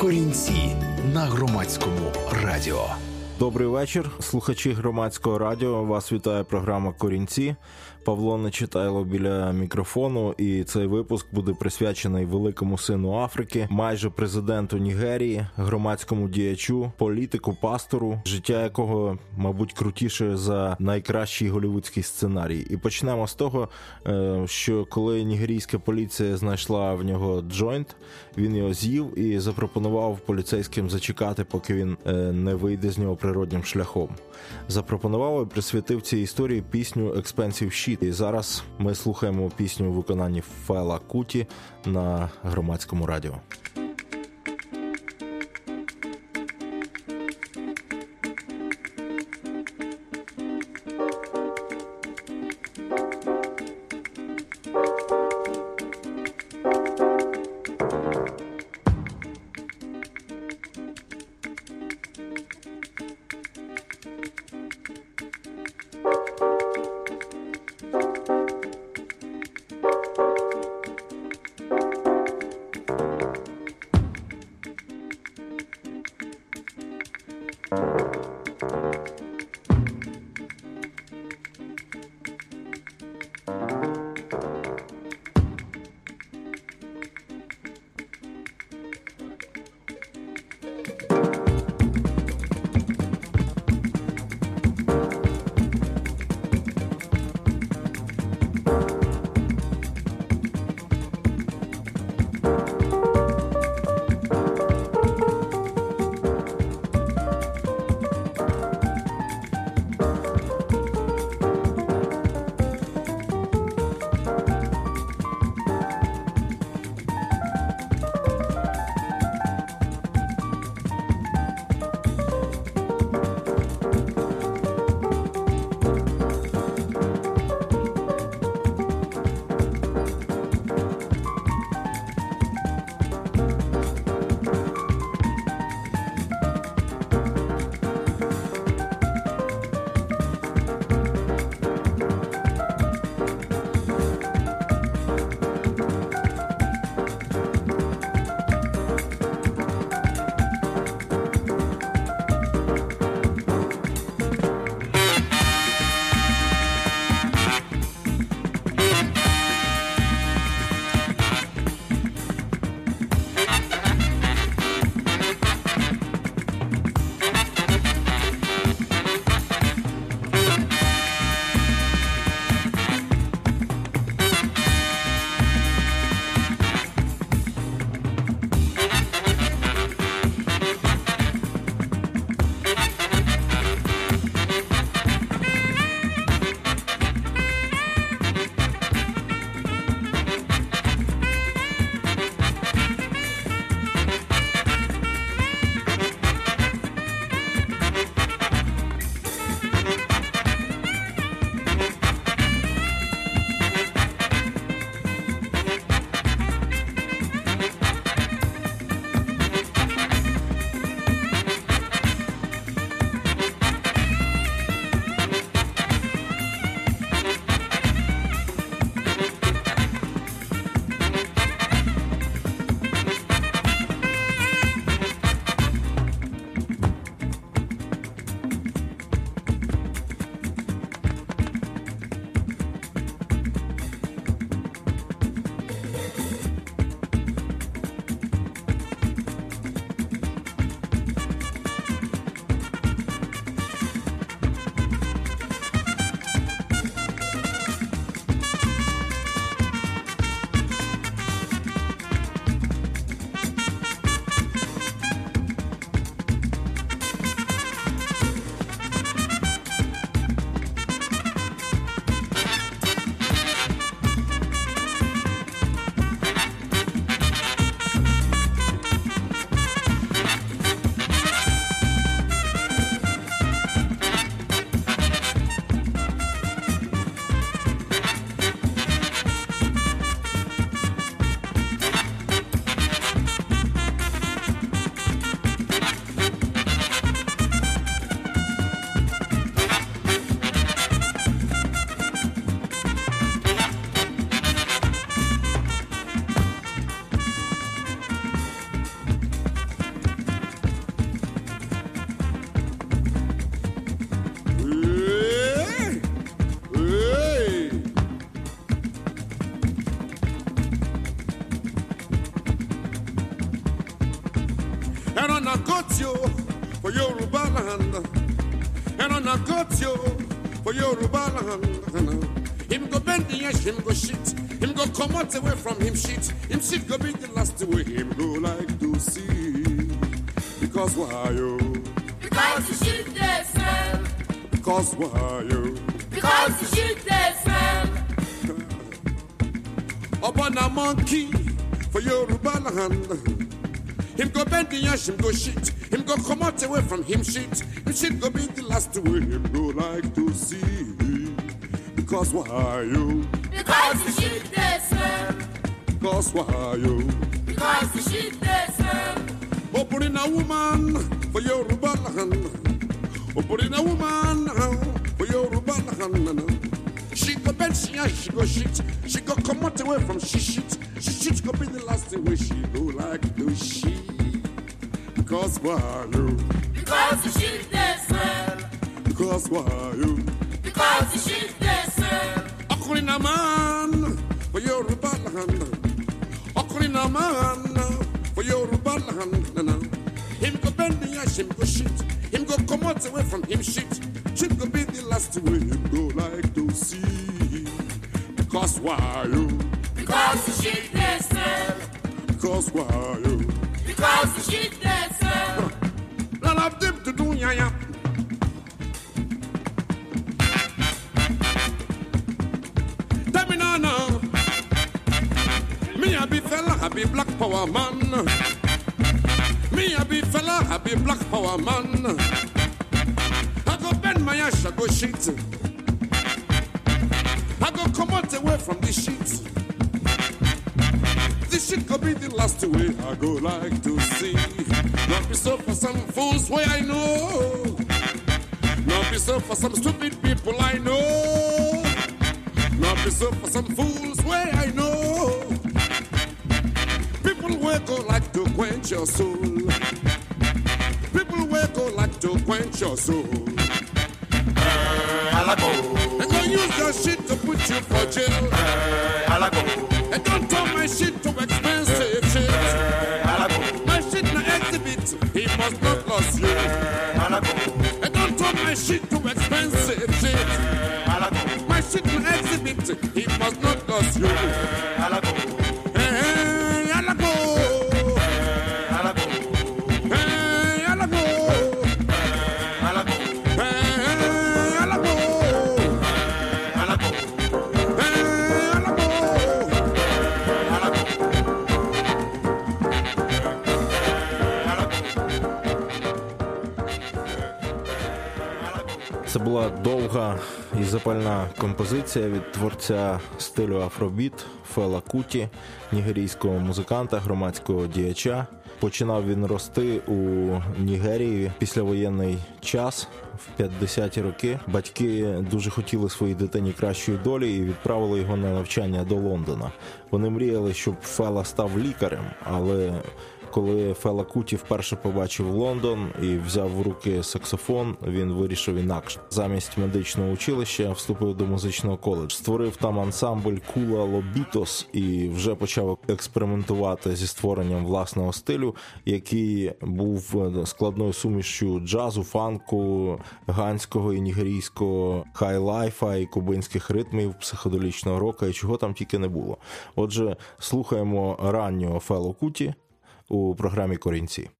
Корінці на громадському радіо. Добрий вечір, слухачі громадського радіо. Вас вітає програма Корінці. Павло Нечитайло біля мікрофону, і цей випуск буде присвячений великому сину Африки, майже президенту Нігерії, громадському діячу, політику, пастору, життя якого, мабуть, крутіше за найкращий голівудський сценарій. І почнемо з того, е, що коли нігерійська поліція знайшла в нього джойнт, він його з'їв і запропонував поліцейським зачекати, поки він е, не вийде з нього природнім шляхом. Запропонував і присвятив цій історії пісню Expensive Shit. І зараз ми слухаємо пісню у виконанні Фела Куті на громадському радіо. And on a got for Yoruba land. Him go bend the edge, him go shit. Him go come out away from him shit. Him shit go be the last way him go like to see. Because why you? Because the shit they smell. Because why you? Because the shit they smell. Upon a monkey for Yoruba land. Him go bend the ash, him go shit. Him go come out away from him shit. Him shit go be the last way him go like to see. Because why you? Because the shit they smell. Because why you? Because the shit they smell. Opening a woman for Yoruba land. Opening a woman for Yoruba land. She go bend, she ash, she go shit. She go come out away from she shit. She shit go be the last way she go like to she. Because why you? Because the shit they smell. Because why you? Because the shit they smell. Náà man for land. Ọkùnrin náà man for Yorùbá land. Him go bend the ash, him go shit. Him go come out away from him shit. Shit go be the last way him go like to see. Because why you? Because the shit they smell. Because why you? Because the shit they smell. Tell me now, now. Me a be Fela, I be black power man. Me a be Fela, I be black power man. I go bend my ass, I go shit. I go come out away from this shit. This shit could be the last way I go like to see. Be so for some fools way I know. Not be so for some stupid people I know. Not be so for some fools way I know. People will go like to quench your soul. People will go like to quench your soul. Eh, I like go. And don't use your shit to put you for jail. Eh, and don't turn my shit must not lose you. And don't turn my shit to expensive shit. My shit na exhibit, he must not lose you. Була довга і запальна композиція від творця стилю Афробіт Фела Куті, нігерійського музиканта, громадського діяча. Починав він рости у Нігерії післявоєнний час в 50-ті роки. Батьки дуже хотіли своїй дитині кращої долі і відправили його на навчання до Лондона. Вони мріяли, щоб Фела став лікарем, але коли Фела Куті вперше побачив Лондон і взяв в руки саксофон, він вирішив інакше. Замість медичного училища вступив до музичного коледжу. Створив там ансамбль Кула Лобітос і вже почав експериментувати зі створенням власного стилю, який був складною сумішчю джазу, фанку, ганського і нігерійського хай-лайфа і кубинських ритмів, психоделічного рока і чого там тільки не було. Отже, слухаємо раннього Фело Куті у програмі Корінці.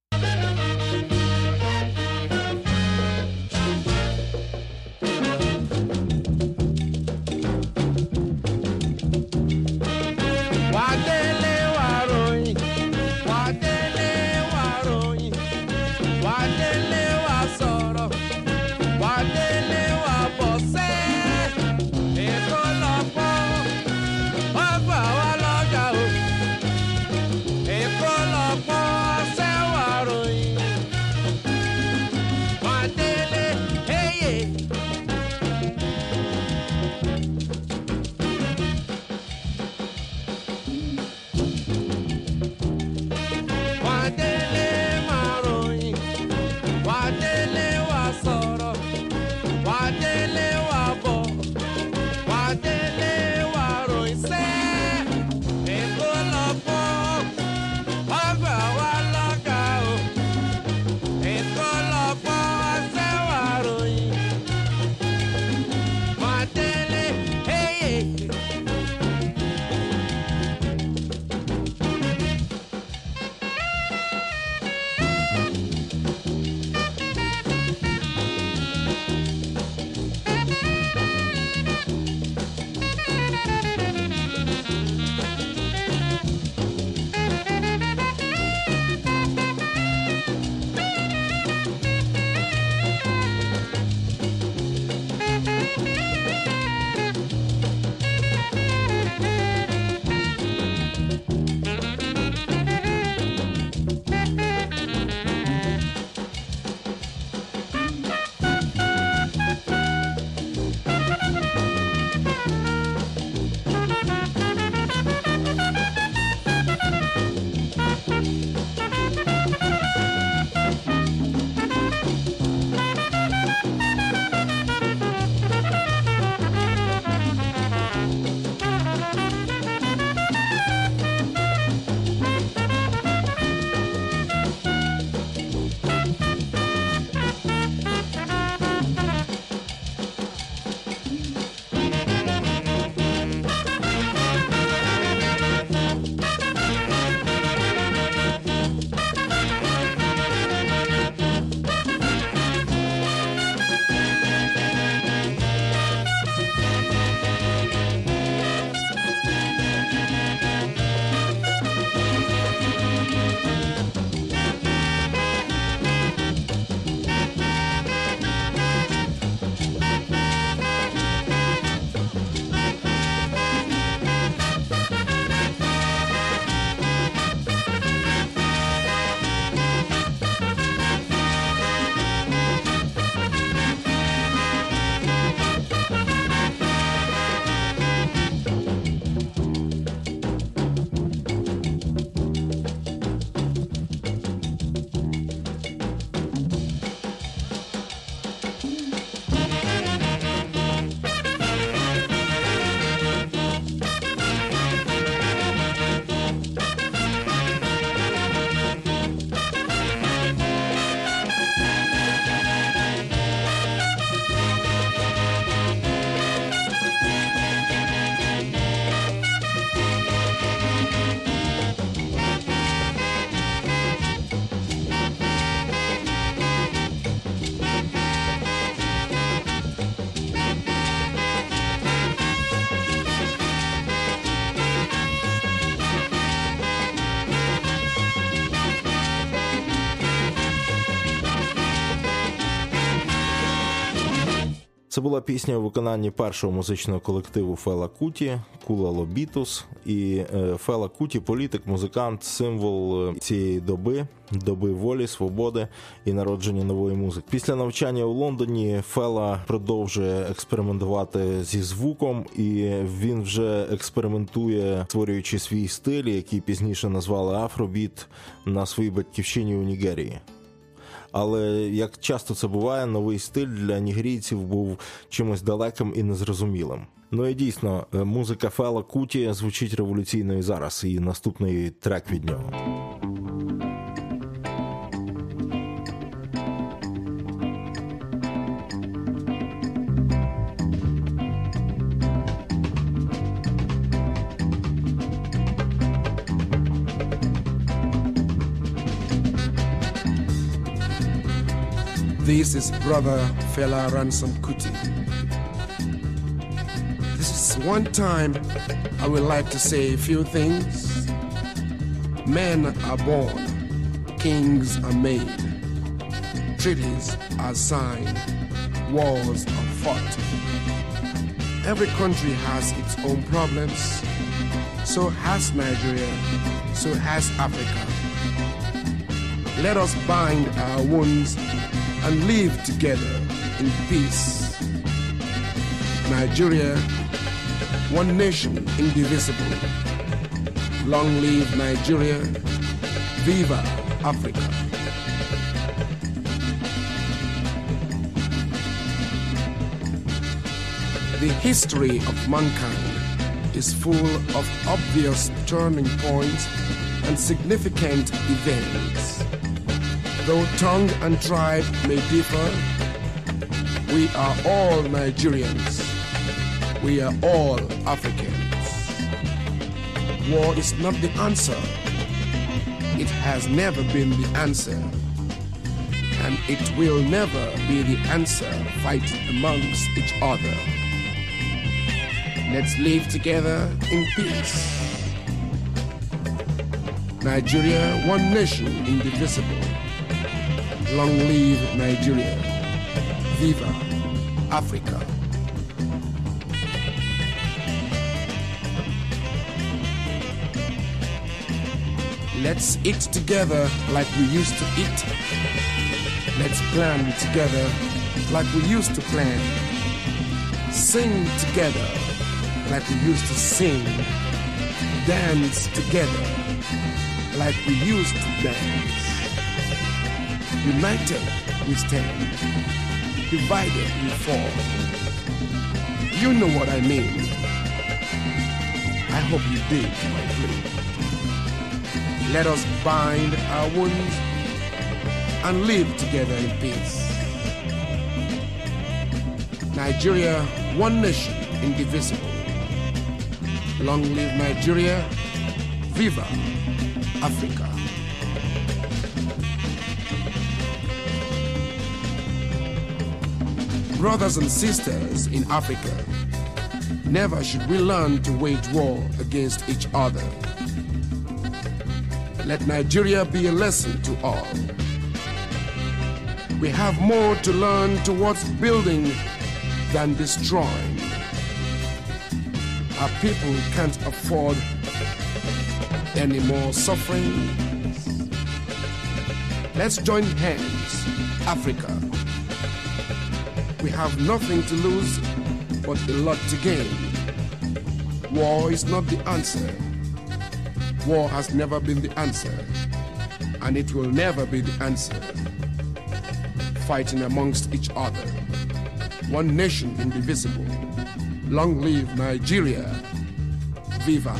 Це була пісня у виконанні першого музичного колективу Фела Куті Кула Лобітус. І е, Фела Куті політик, музикант, символ е, цієї доби, доби волі, свободи і народження нової музики. Після навчання у Лондоні Фела продовжує експериментувати зі звуком, і він вже експериментує, створюючи свій стиль, який пізніше назвали Афробіт на своїй батьківщині у Нігерії. Але як часто це буває, новий стиль для нігрійців був чимось далеким і незрозумілим. Ну і дійсно, е, музика Фела Куті звучить революційно і зараз. І наступний трек від нього. Brother Fela Ransom Kuti. This is one time I would like to say a few things. Men are born, kings are made, treaties are signed, wars are fought. Every country has its own problems. So has Nigeria, so has Africa. Let us bind our wounds and live together in peace. Nigeria, one nation, indivisible. Long live Nigeria. Viva Africa. The history of mankind is full of obvious turning points and significant events. Though tongue and tribe may differ, we are all Nigerians. We are all Africans. War is not the answer. It has never been the answer. And it will never be the answer fighting amongst each other. Let's live together in peace. Nigeria, one nation, indivisible. Long live Nigeria. Viva Africa. Let's eat together like we used to eat. Let's plan together like we used to plan. Sing together like we used to sing. Dance together like we used to dance. United we stand, divided we fall. You know what I mean. I hope you did my friend. Let us bind our wounds and live together in peace. Nigeria, one nation, indivisible. Long live Nigeria. Viva Africa. Brothers and sisters in Africa, never should we learn to wage war against each other. Let Nigeria be a lesson to all. We have more to learn towards building than destroying. Our people can't afford any more suffering. Let's join hands, Africa. We have nothing to lose but a lot to gain. War is not the answer. War has never been the answer, and it will never be the answer. Fighting amongst each other. One nation indivisible. Long live Nigeria. Viva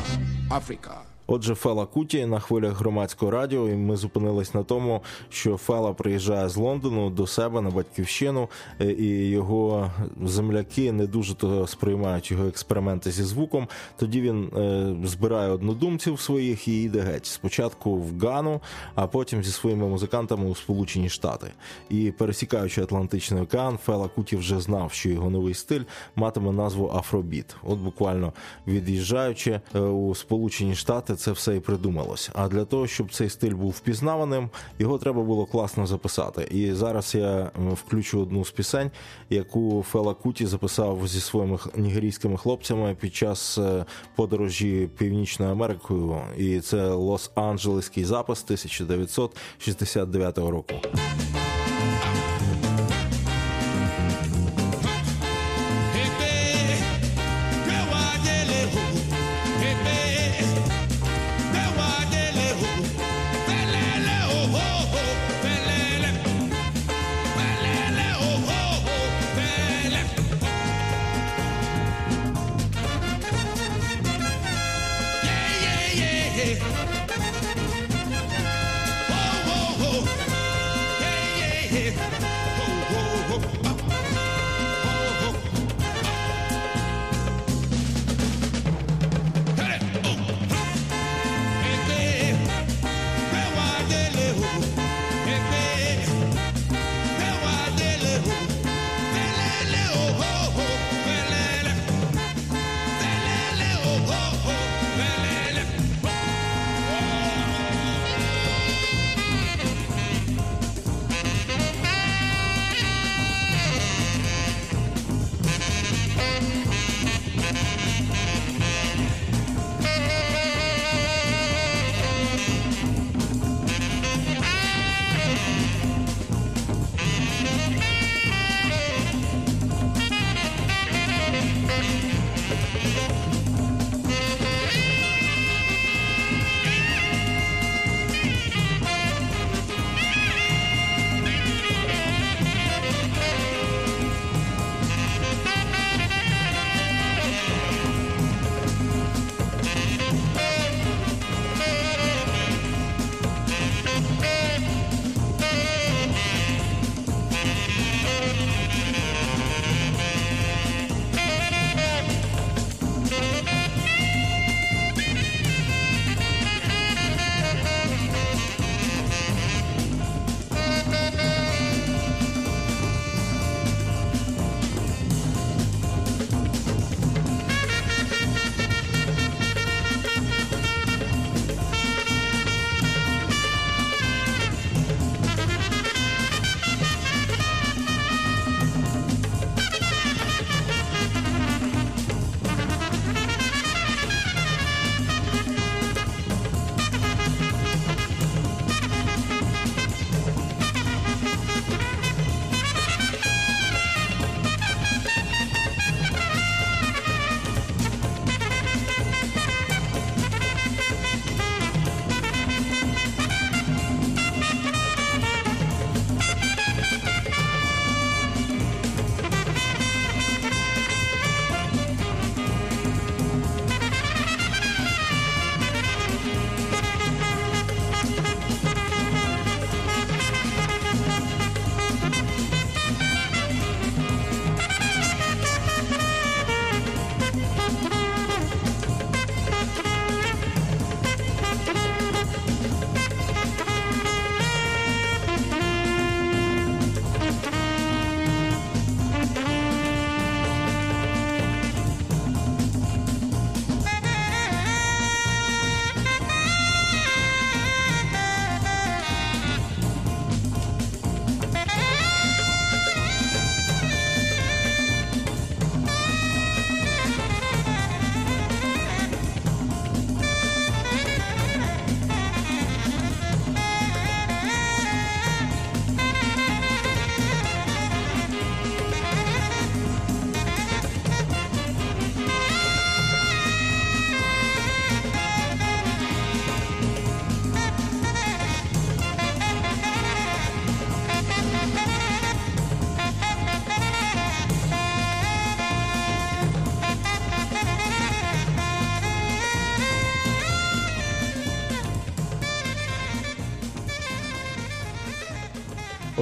Africa. Отже, Фела Куті на хвилях громадського радіо, і ми зупинились на тому, що Фела приїжджає з Лондону до себе на батьківщину, е, і його земляки не дуже то сприймають його експерименти зі звуком. Тоді він е, збирає однодумців своїх і йде геть. Спочатку в Гану, а потім зі своїми музикантами у Сполучені Штати. І пересікаючи Атлантичний океан, Фела Куті вже знав, що його новий стиль матиме назву Афробіт. От буквально від'їжджаючи е, у Сполучені Штати це все і придумалось. А для того, щоб цей стиль був впізнаваним, його треба було класно записати. І зараз я включу одну з пісень, яку Фела Куті записав зі своїми нігерійськими хлопцями під час е, подорожі Північною Америкою. І це Лос-Анджелеський запис 1969 року.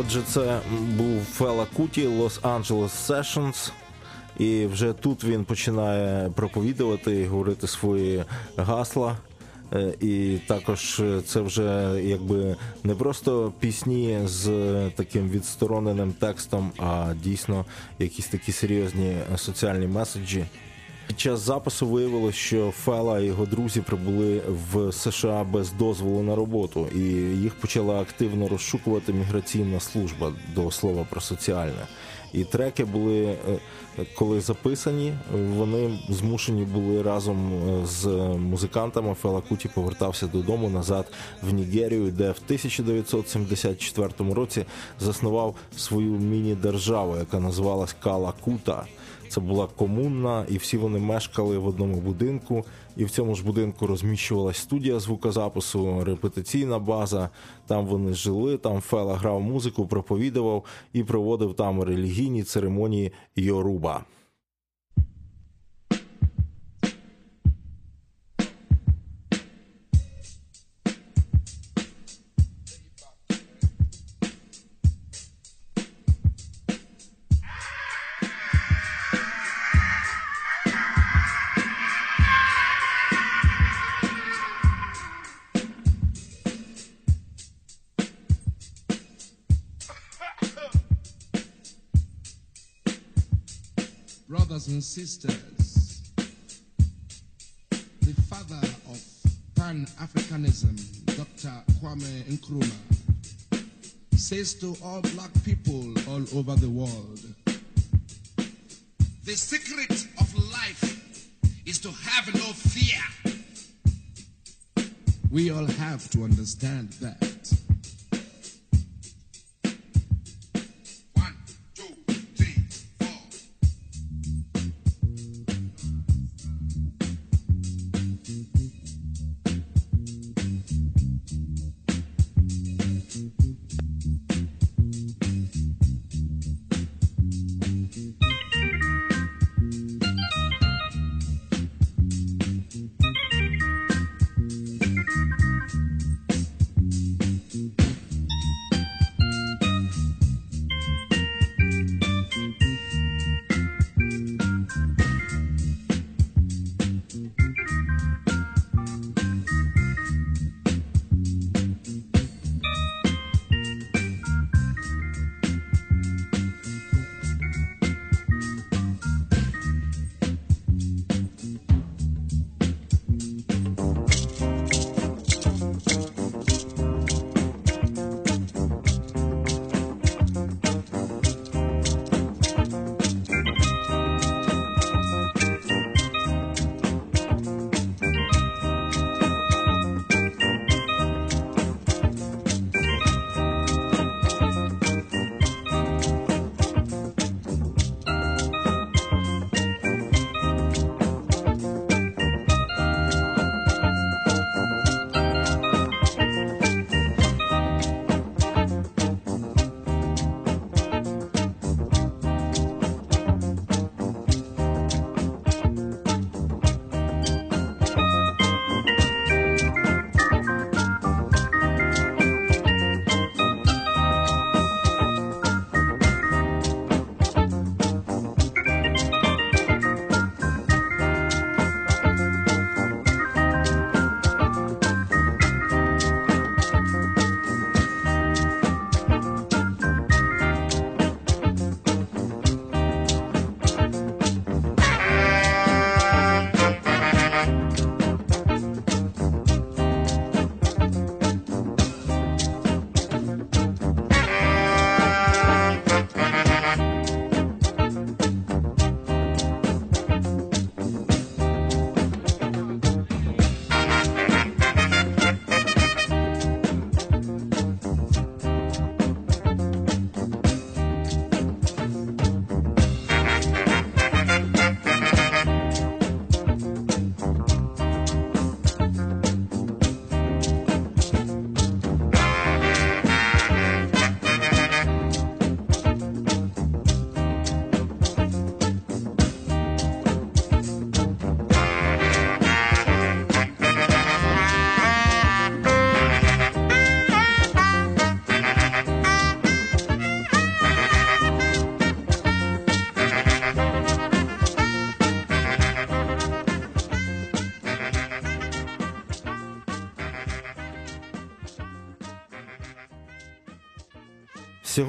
Отже, це був Фела Куті, Angeles Sessions. І вже тут він починає проповідувати і говорити свої гасла. Е, І також це вже якби не просто пісні з таким відстороненим текстом, а дійсно якісь такі серйозні соціальні меседжі. Під час запису виявилось, що Фела і його друзі прибули в США без дозволу на роботу, і їх почала активно розшукувати міграційна служба до слова про соціальне. І треки були, е, коли записані, вони змушені були разом е, з музикантами. Фела Куті повертався додому назад в Нігерію, де в 1974 році заснував свою міні-державу, яка називалась Калакута. Це була комунна, і всі вони мешкали в одному будинку. І в цьому ж будинку розміщувалась студія звукозапису, репетиційна база. Там вони жили. Там Фела грав музику, проповідував і проводив там релігійні церемонії Йоруба. And sisters, the father of Pan Africanism, Dr. Kwame Nkrumah, says to all black people all over the world the secret of life is to have no fear. We all have to understand that.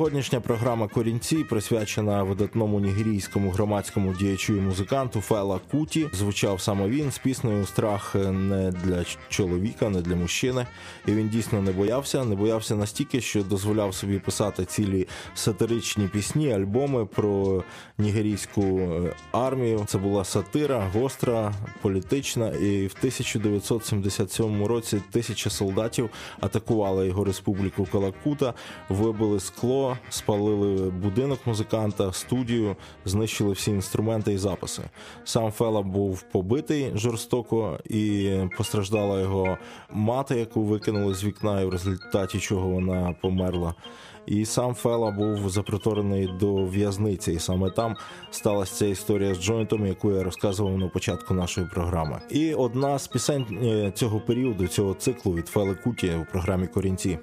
Сьогоднішня програма Корінці присвячена видатному нігерійському громадському діячу і музиканту Фела Куті. Звучав саме він з піснею Страх не для чоловіка, не для мужчини. І він дійсно не боявся. Не боявся настільки, що дозволяв собі писати цілі сатиричні пісні, альбоми про нігерійську е, армію. Це була сатира, гостра, політична. І в 1977 році тисяча солдатів атакували його республіку Калакута, вибили скло, спалили будинок музиканта, студію, знищили всі інструменти і записи. Сам Фела був побитий жорстоко і постраждала його мати, яку викинули з вікна, і в результаті чого вона померла. І сам Фела був заприторений до в'язниці, і саме там сталася ця історія з Джойнтом, яку я розказував на початку нашої програми. І одна з пісень е, цього періоду, цього циклу від Фели Куті у програмі Корінці.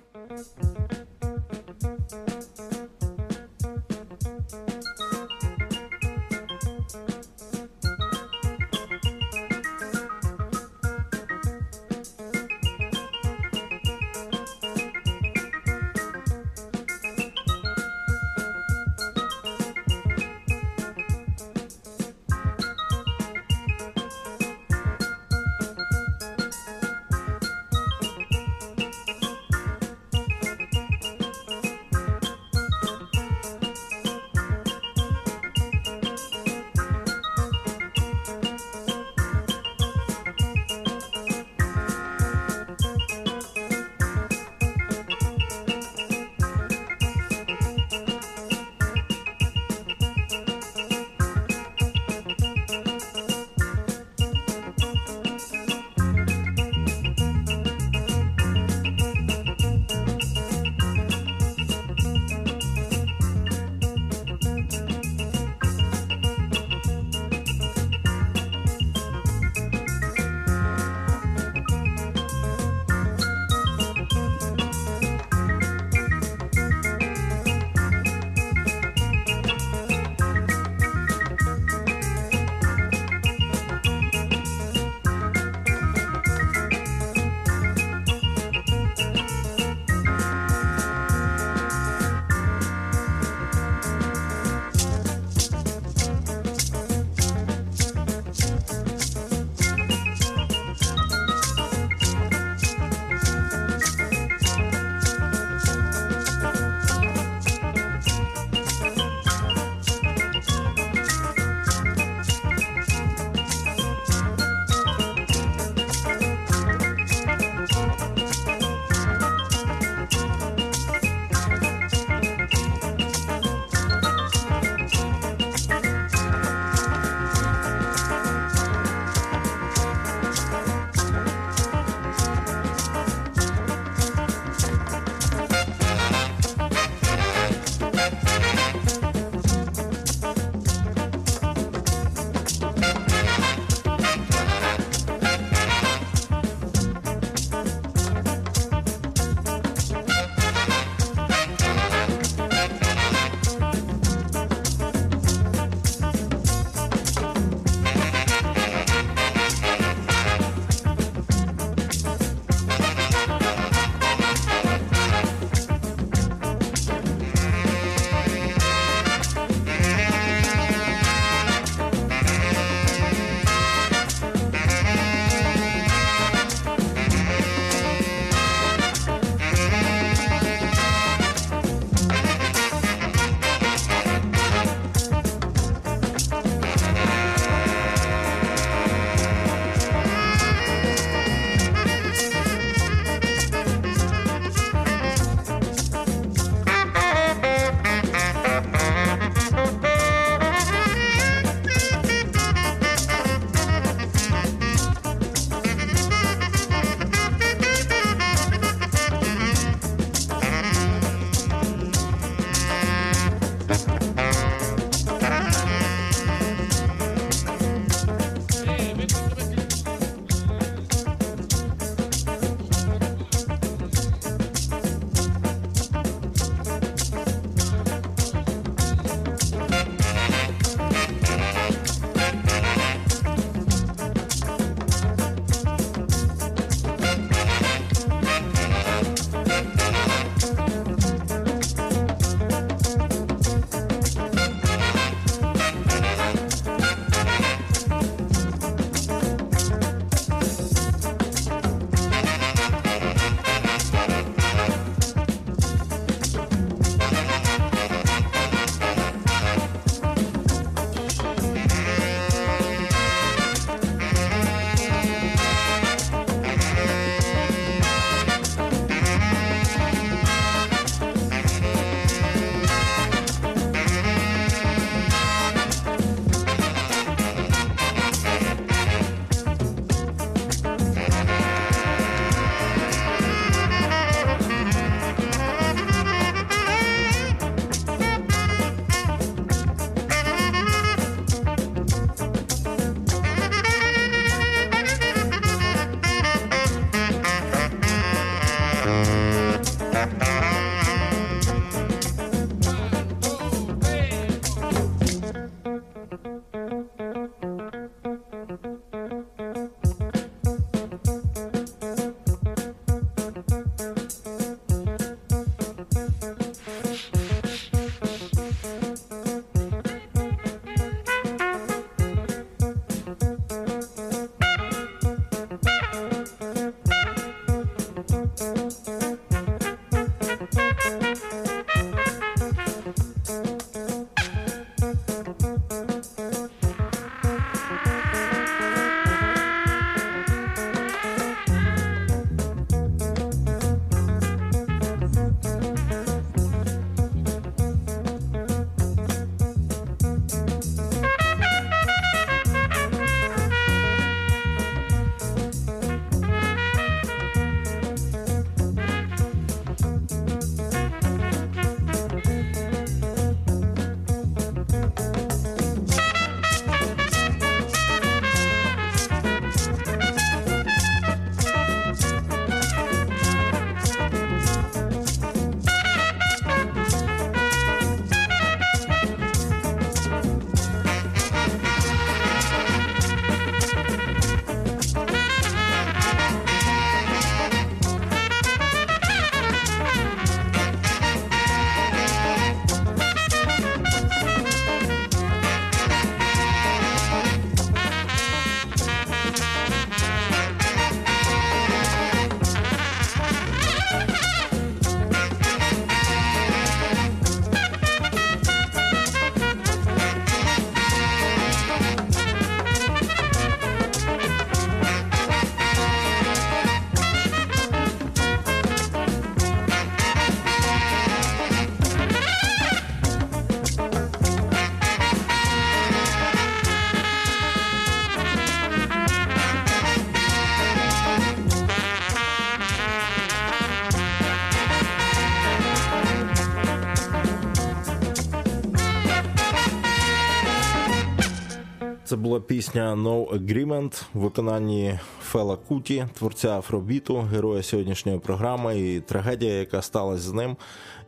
Пісня No Agreement в виконанні Фела Куті, творця Афробіту, героя сьогоднішньої програми, і трагедія, яка сталася з ним,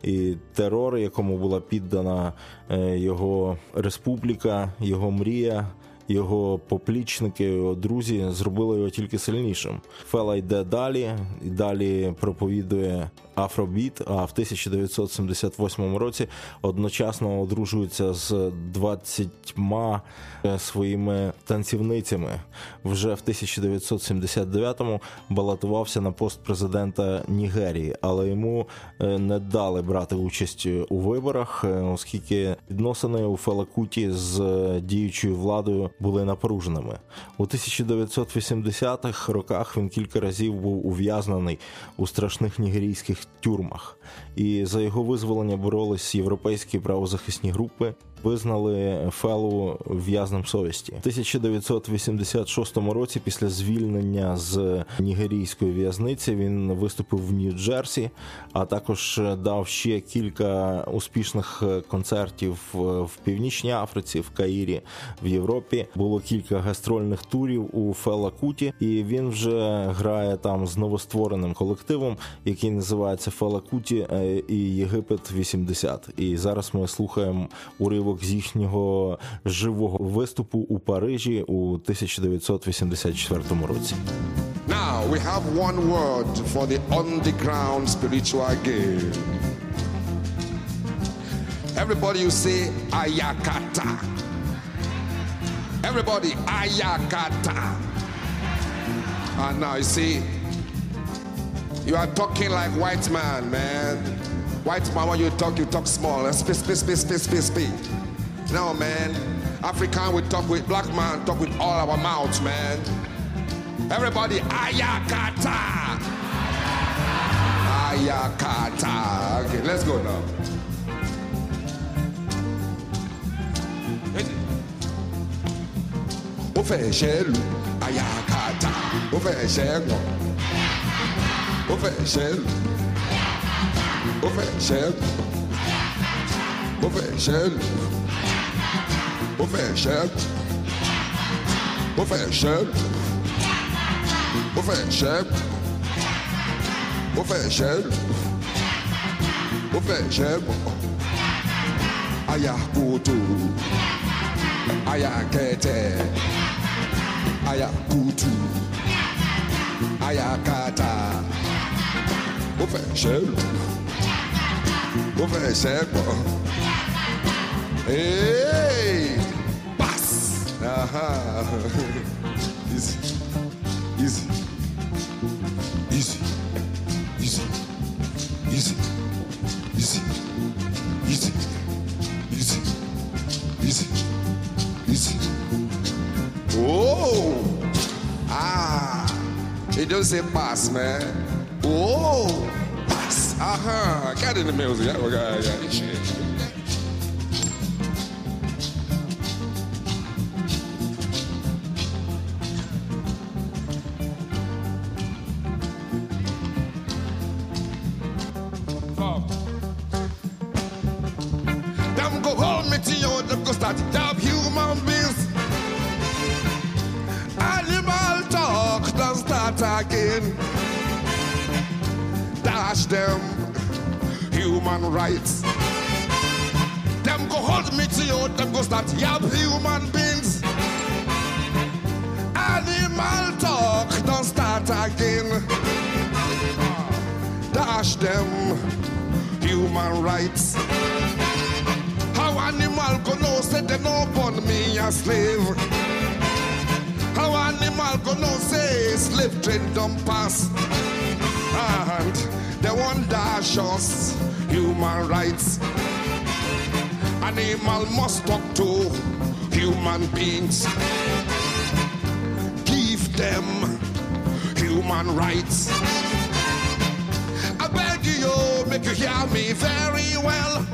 і терор, якому була піддана е, його республіка, його мрія. Його поплічники, його друзі зробили його тільки сильнішим. Фела йде далі і далі проповідує Афробіт. А в 1978 році одночасно одружується з 20 своїми танцівницями. Вже в 1979-му балотувався на пост президента Нігерії, але йому е, не дали брати участь у виборах, е, оскільки відносини у Фелакуті з діючою владою були напруженими. У 1980-х роках він кілька разів був ув'язнений у страшних нігерійських тюрмах, і за його визволення боролись європейські правозахисні групи. Визнали Фелу в'язнем совісті в 1986 році. Після звільнення з нігерійської в'язниці він виступив в Нью-Джерсі, а також дав ще кілька успішних концертів в Північній Африці, в Каїрі, в Європі. Було кілька гастрольних турів у Фела Куті, і він вже грає там з новоствореним колективом, який називається Фела Куті е, і Єгипет 80. І зараз ми слухаємо уривок з їхнього живого виступу у Парижі у 1984 році. Now we have one word for the underground spiritual game. Everybody you say ayakata. Everybody ayakata. And now you see, you are talking like white man, man. White man, when you talk, you talk small. Speak, speak, speak, speak, speak, speak. No, man. African, we talk with black man, talk with all our mouths, man. Everybody, ayakata. Ayakata. Okay, let's go now. Ó fẹ́ ṣẹ́ lu ayakata. Ó fẹ́ ṣẹ́ gbọ̀n. Ó fẹ́ ṣẹ́ lu. Ó fẹ́ ṣẹ́ lu. Ó fẹ́ ṣẹ́ lu. Ó fẹ́ ṣẹ́ lu. Ó fẹ́ ṣẹ́ lu. Ó fẹ́ ṣẹ́ lu. Ó fẹ́ ṣẹ́bọ̀ aya kótó aya kẹtẹ aya kutu aya kata hey aha easy easy easy easy easy easy easy easy easy easy oh ah it don't say pass man oh pass uh-huh get in the music yeah, yeah, yeah, rights. Them go hold me to you, them go start yap human beings. Animal talk, don't start again. Dash them human rights. How animal go know say they no born me a slave? How animal go know say slave train don't pass? Rights. Animal must talk to human beings. Give them human rights. I beg you, make you hear me very well.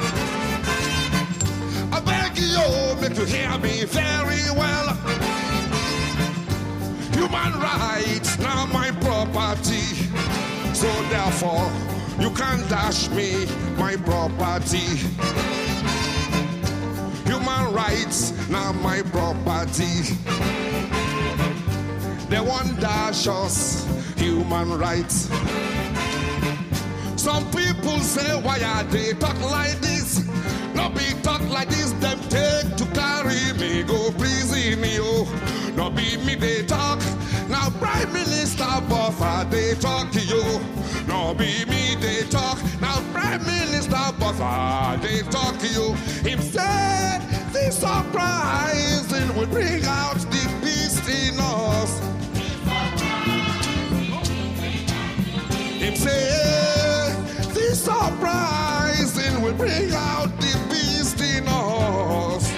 I beg you, make you hear me very well. Human rights now my property. So therefore, you can't dash me my property. Human rights now my property. They want dash us human rights. Some people say, why are they talk like this? No be talk like this, them take to carry me, go prison, yo. No be me they talk. Now Prime Minister Botha they talk to you. No be me they talk. Now Prime Minister Botha they talk to you. Him say the surprising will bring out the beast in us. Him say the surprising will bring out the beast in us.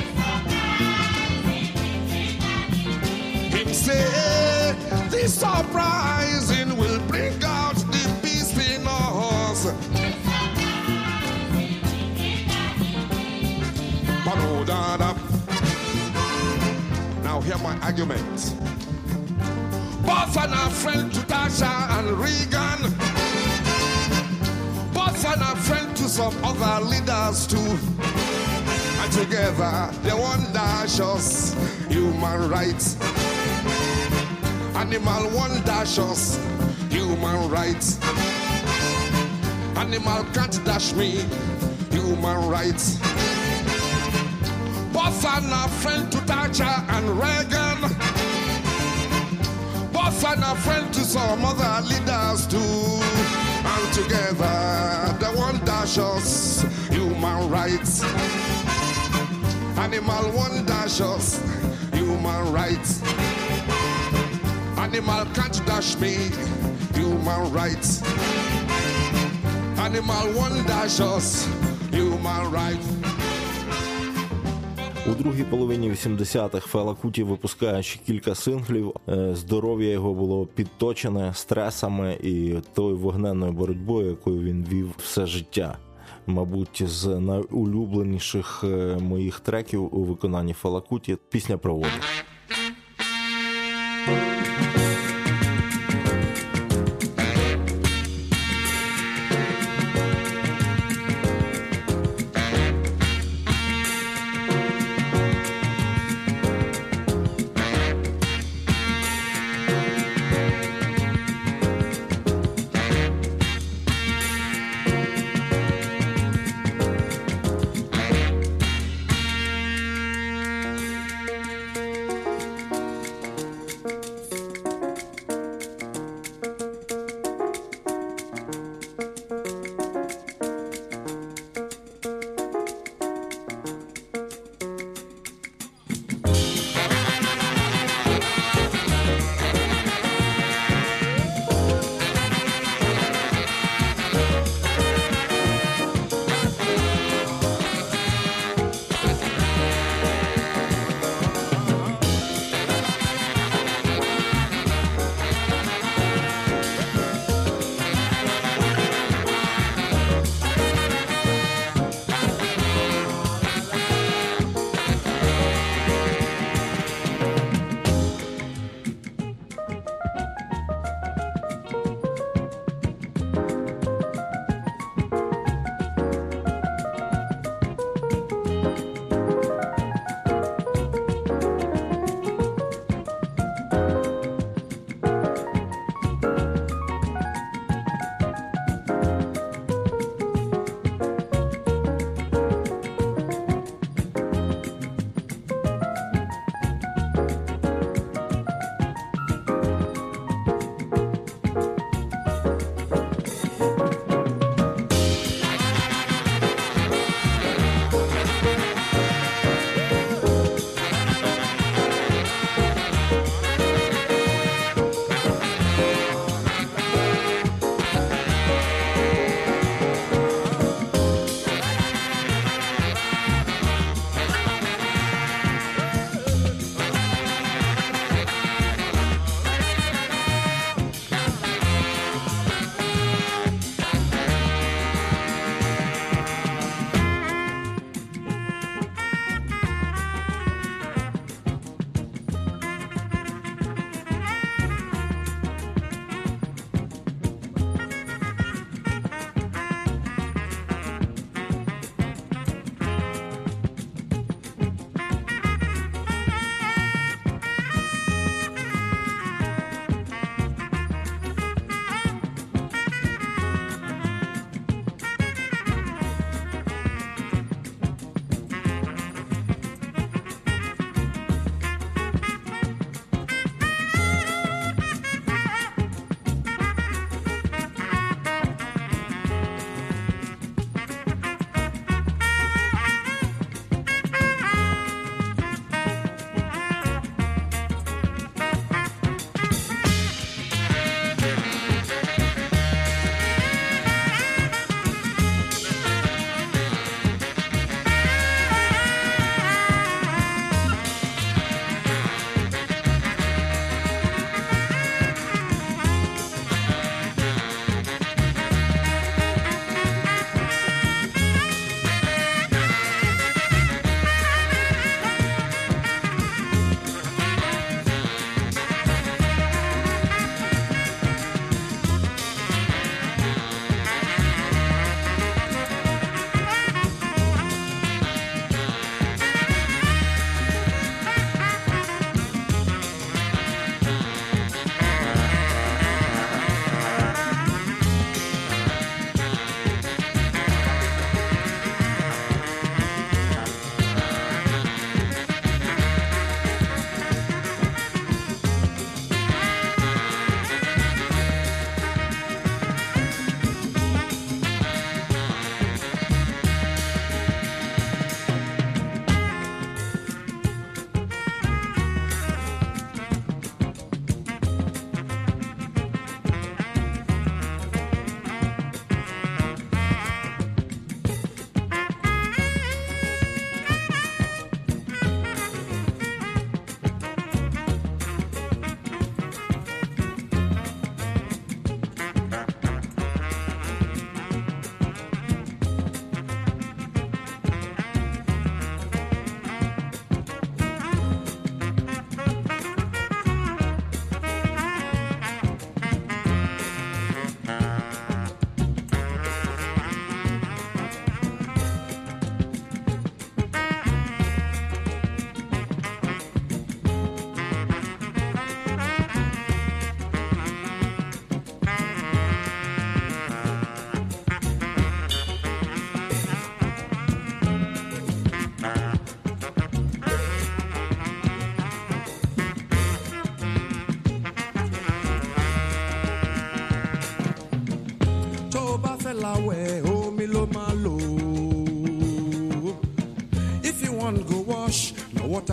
Him say the surprising hear my argument. Botha and a friend to Thatcher and Reagan. Botha and a friend to some other leaders too. And together they want dash us human rights. Animal one dash us human rights. Animal can't dash me human rights. Botha and a friend to Thatcher and Reagan. Botha and a friend to some other leaders too. And together they want dash us human rights. Animal one dash us human rights. Animal can't dash me human rights. Animal one dash us human rights. У другій половині 80-х Фела Куті випускає ще кілька синглів. Е, Здоров'я його було підточене стресами і тою вогненною боротьбою, якою він вів все життя. Мабуть, з найулюбленіших е, моїх треків у виконанні Фела Куті пісня про воду.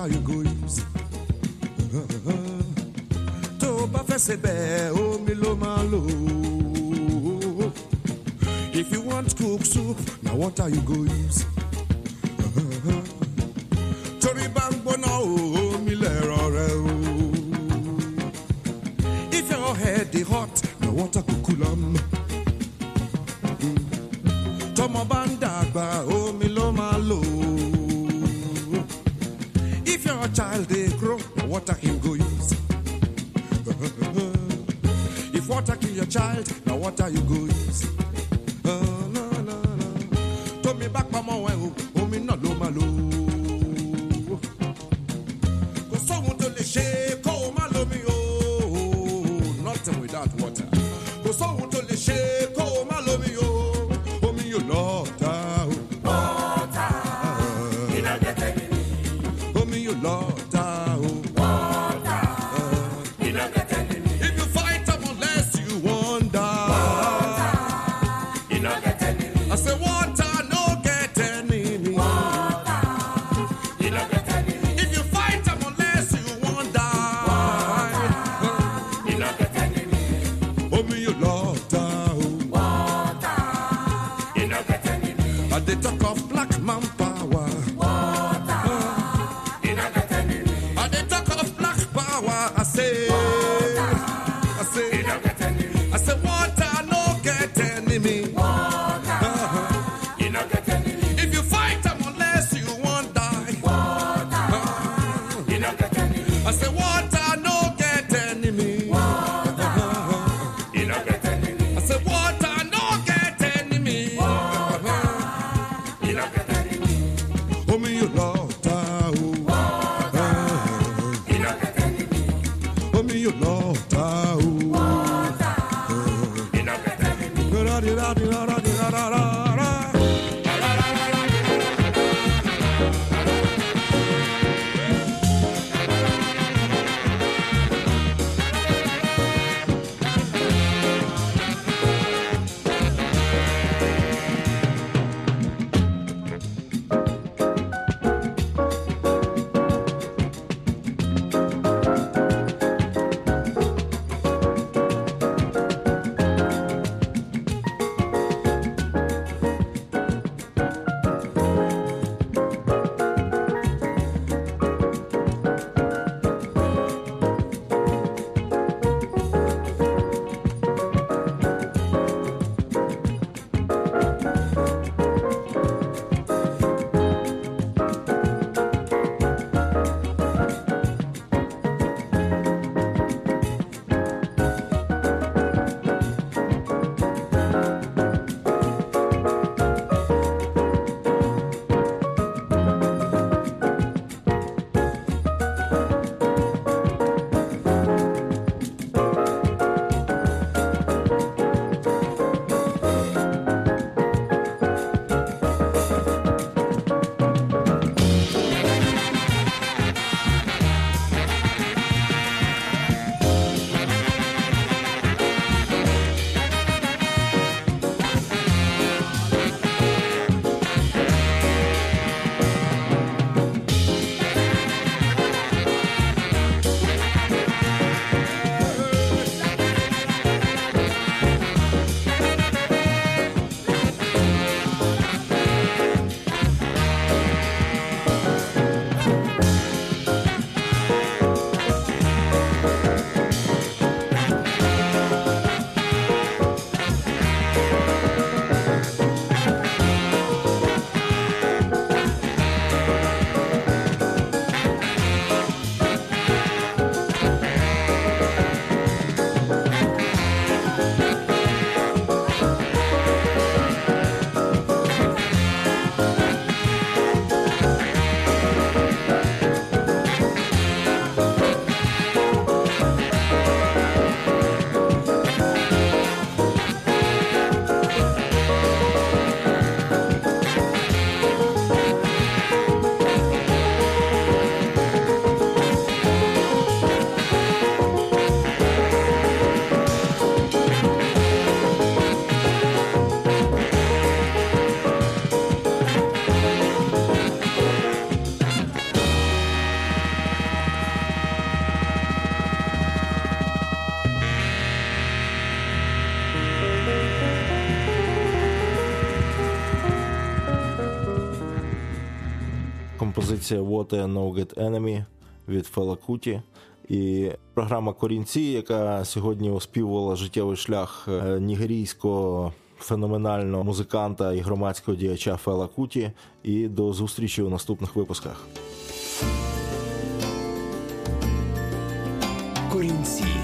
Marigolhos. Tô pra perceber, oh milo malo. If you want cook soup, now what are you going If your child they grow, water him go use. if water kill your child, now water you go use. Oh, no, no, no. To me back, mama, eh, oh, oh, me not lo malo. Композиція What a No Get Enemy від Фела Куті. І програма Корінці, яка сьогодні оспівувала життєвий шлях е, нігерійського феноменального музиканта і громадського діяча Фела Куті. І до зустрічі у наступних випусках. Корінці.